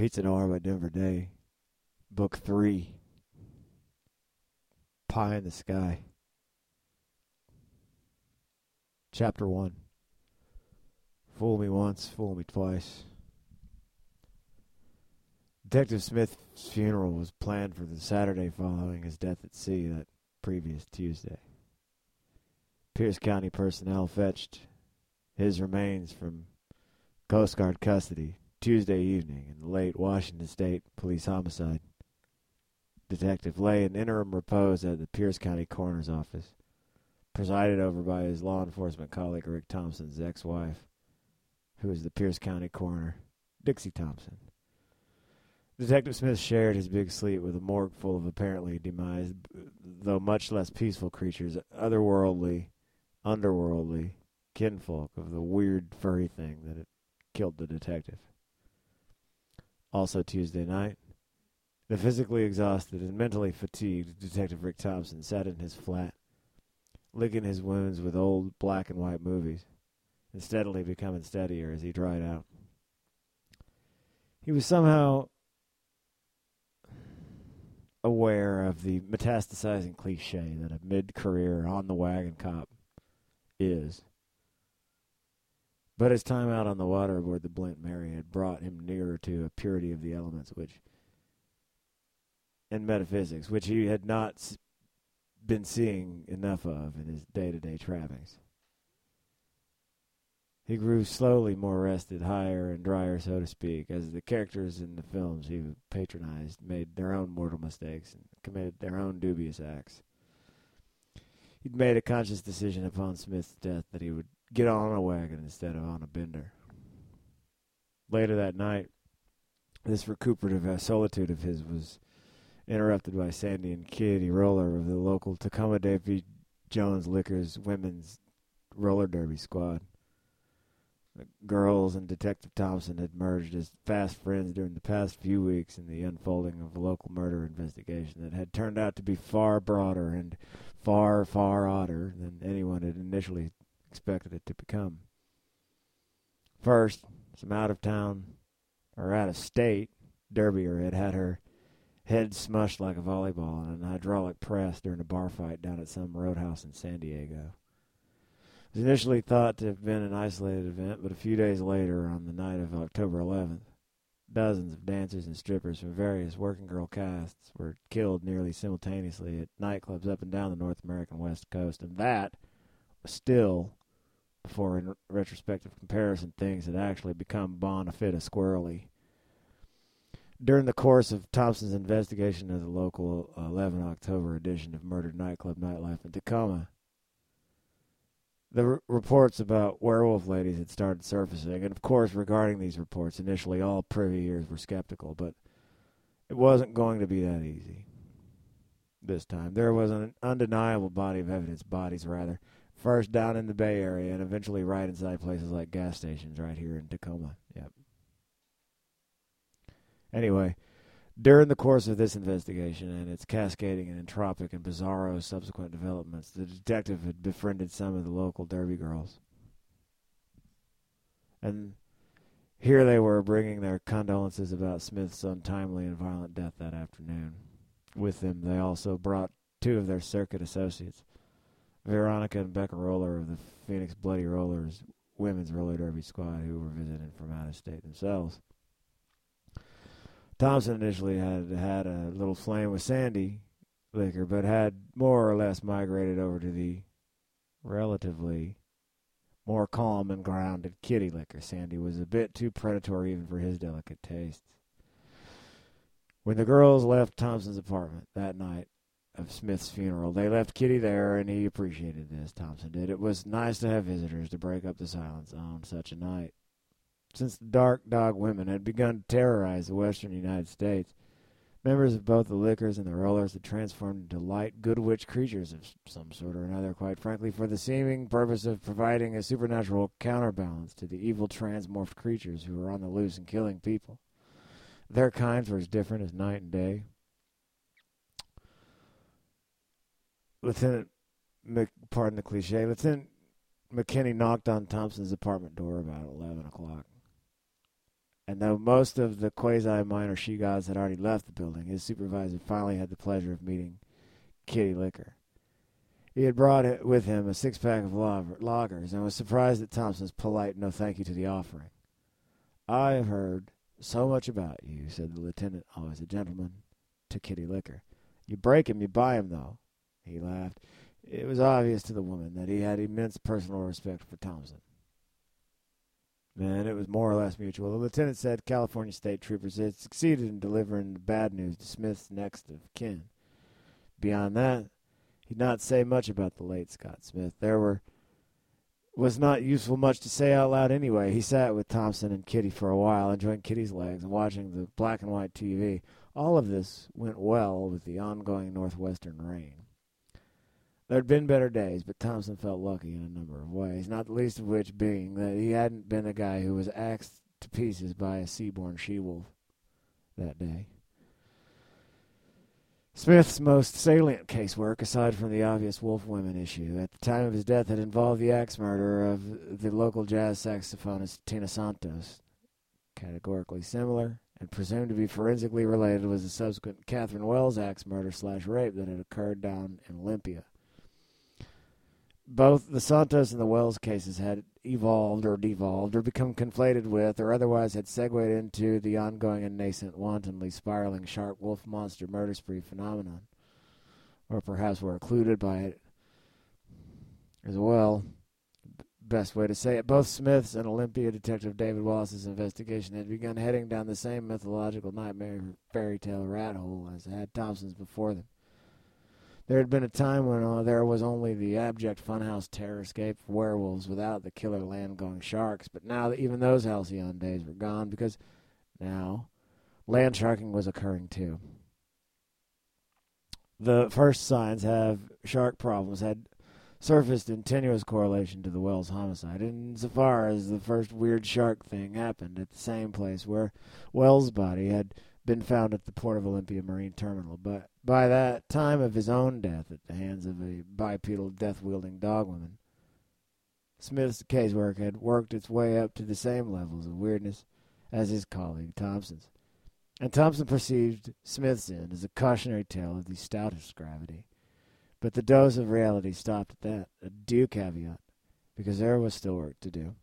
Pizza Noir by Denver Day. Book 3. Pie in the Sky. Chapter 1. Fool me once, fool me twice. Detective Smith's funeral was planned for the Saturday following his death at sea that previous Tuesday. Pierce County personnel fetched his remains from Coast Guard custody Tuesday evening in the late Washington State Police homicide. Detective lay in interim repose at the Pierce County Coroner's Office, presided over by his law enforcement colleague Rick Thompson's ex-wife, who is the Pierce County Coroner, Dixie Thompson. Detective Smith shared his big sleep with a morgue full of apparently demised, though much less peaceful creatures, otherworldly, underworldly, kinfolk of the weird furry thing that had killed the detective. Also Tuesday night, the physically exhausted and mentally fatigued Detective Rick Thompson sat in his flat, licking his wounds with old black and white movies, and steadily becoming steadier as he dried out. He was somehow aware of the metastasizing cliche that a mid-career on-the-wagon cop is. But his time out on the water aboard the Blint Mary had brought him nearer to a purity of the elements which and metaphysics, which he had not been seeing enough of in his day-to-day trappings. He grew slowly more rested, higher and drier, so to speak, as the characters in the films he patronized made their own mortal mistakes and committed their own dubious acts. He'd made a conscious decision upon Smith's death that he would get on a wagon instead of on a bender. Later that night, this recuperative uh, solitude of his was interrupted by Sandy and Kitty Roller of the local Tacoma Davy Jones Liquors women's roller derby squad. The girls and Detective Thompson had merged as fast friends during the past few weeks in the unfolding of a local murder investigation that had turned out to be far broader and far, far odder than anyone had initially expected it to become. First, some out-of-town, or out-of-state, derbyer had had her head smushed like a volleyball in an hydraulic press during a bar fight down at some roadhouse in San Diego. It was initially thought to have been an isolated event, but a few days later, on the night of October 11th, dozens of dancers and strippers from various working girl casts were killed nearly simultaneously at nightclubs up and down the North American West Coast, and that was still before, in retrospective comparison, things had actually become bona fide squirrely during the course of Thompson's investigation of the local 11 October edition of Murdered Nightclub Nightlife in Tacoma, the reports about werewolf ladies had started surfacing, and of course, regarding these reports, initially all privy ears were skeptical, but it wasn't going to be that easy this time. There was an undeniable body of evidence, bodies rather, first down in the Bay Area and eventually right inside places like gas stations right here in Tacoma. Yep. Anyway, during the course of this investigation and its cascading and entropic and bizarro subsequent developments, the detective had befriended some of the local derby girls. And here they were bringing their condolences about Smith's untimely and violent death that afternoon. With them, they also brought two of their circuit associates, Veronica and Becca Roller of the Phoenix Bloody Rollers women's roller derby squad, who were visiting from out of state themselves. Thompson initially had had a little flame with Sandy Liquor, but had more or less migrated over to the relatively more calm and grounded Kitty Liquor. Sandy was a bit too predatory even for his delicate tastes. When the girls left Thompson's apartment that night of Smith's funeral, they left Kitty there, and he appreciated this. Thompson did. It was nice to have visitors to break up the silence on such a night. Since the Dark Dog women had begun to terrorize the western United States, members of both the liquors and the rollers had transformed into light, good witch creatures of some sort or another, quite frankly, for the seeming purpose of providing a supernatural counterbalance to the evil transmorphed creatures who were on the loose and killing people. Their kinds were as different as night and day. Lieutenant, Mc, pardon the cliche, Lieutenant McKinney knocked on Thompson's apartment door about 11 o'clock And though most of the quasi minor she gods had already left the building, his supervisor finally had the pleasure of meeting Kitty Liquor. He had brought with him a six pack of lagers and was surprised at Thompson's polite no thank you to the offering. I have heard so much about you, said the lieutenant, always a gentleman, to Kitty Liquor. You break him, you buy him, though. He laughed. It was obvious to the woman that he had immense personal respect for Thompson. And it was more or less mutual. The lieutenant said California state troopers had succeeded in delivering the bad news to Smith's next of kin. Beyond that, he'd not say much about the late Scott Smith. There were was not useful much to say out loud anyway. He sat with Thompson and Kitty for a while, enjoying Kitty's legs and watching the black and white TV. All of this went well with the ongoing northwestern rain. There had been better days, but Thompson felt lucky in a number of ways, not the least of which being that he hadn't been a guy who was axed to pieces by a seaborn she-wolf that day. Smith's most salient casework, aside from the obvious wolf women issue, at the time of his death had involved the axe murder of the local jazz saxophonist Tina Santos. Categorically similar and presumed to be forensically related was the subsequent Catherine Wells axe murder slash rape that had occurred down in Olympia both the Santos and the Wells cases had evolved or devolved or become conflated with or otherwise had segued into the ongoing and nascent wantonly spiraling shark wolf monster murder spree phenomenon or perhaps were occluded by it as well. Best way to say it both smith's and olympia detective david wallace's investigation had begun heading down the same mythological nightmare fairy tale rat hole as had thompson's before them there had been a time when uh, there was only the abject funhouse terrorscape of werewolves without the killer land-going sharks, but now even those halcyon days were gone because now land sharking was occurring too. The first signs have shark problems had surfaced in tenuous correlation to the Wells homicide, insofar as the first weird shark thing happened at the same place where Wells' body had been found at the Port of Olympia Marine Terminal, but by that time of his own death at the hands of a bipedal death-wielding dogwoman, Smith's casework had worked its way up to the same levels of weirdness as his colleague Thompson's. And Thompson perceived Smith's end as a cautionary tale of the stoutest gravity. But the dose of reality stopped at that, a due caveat, because there was still work to do.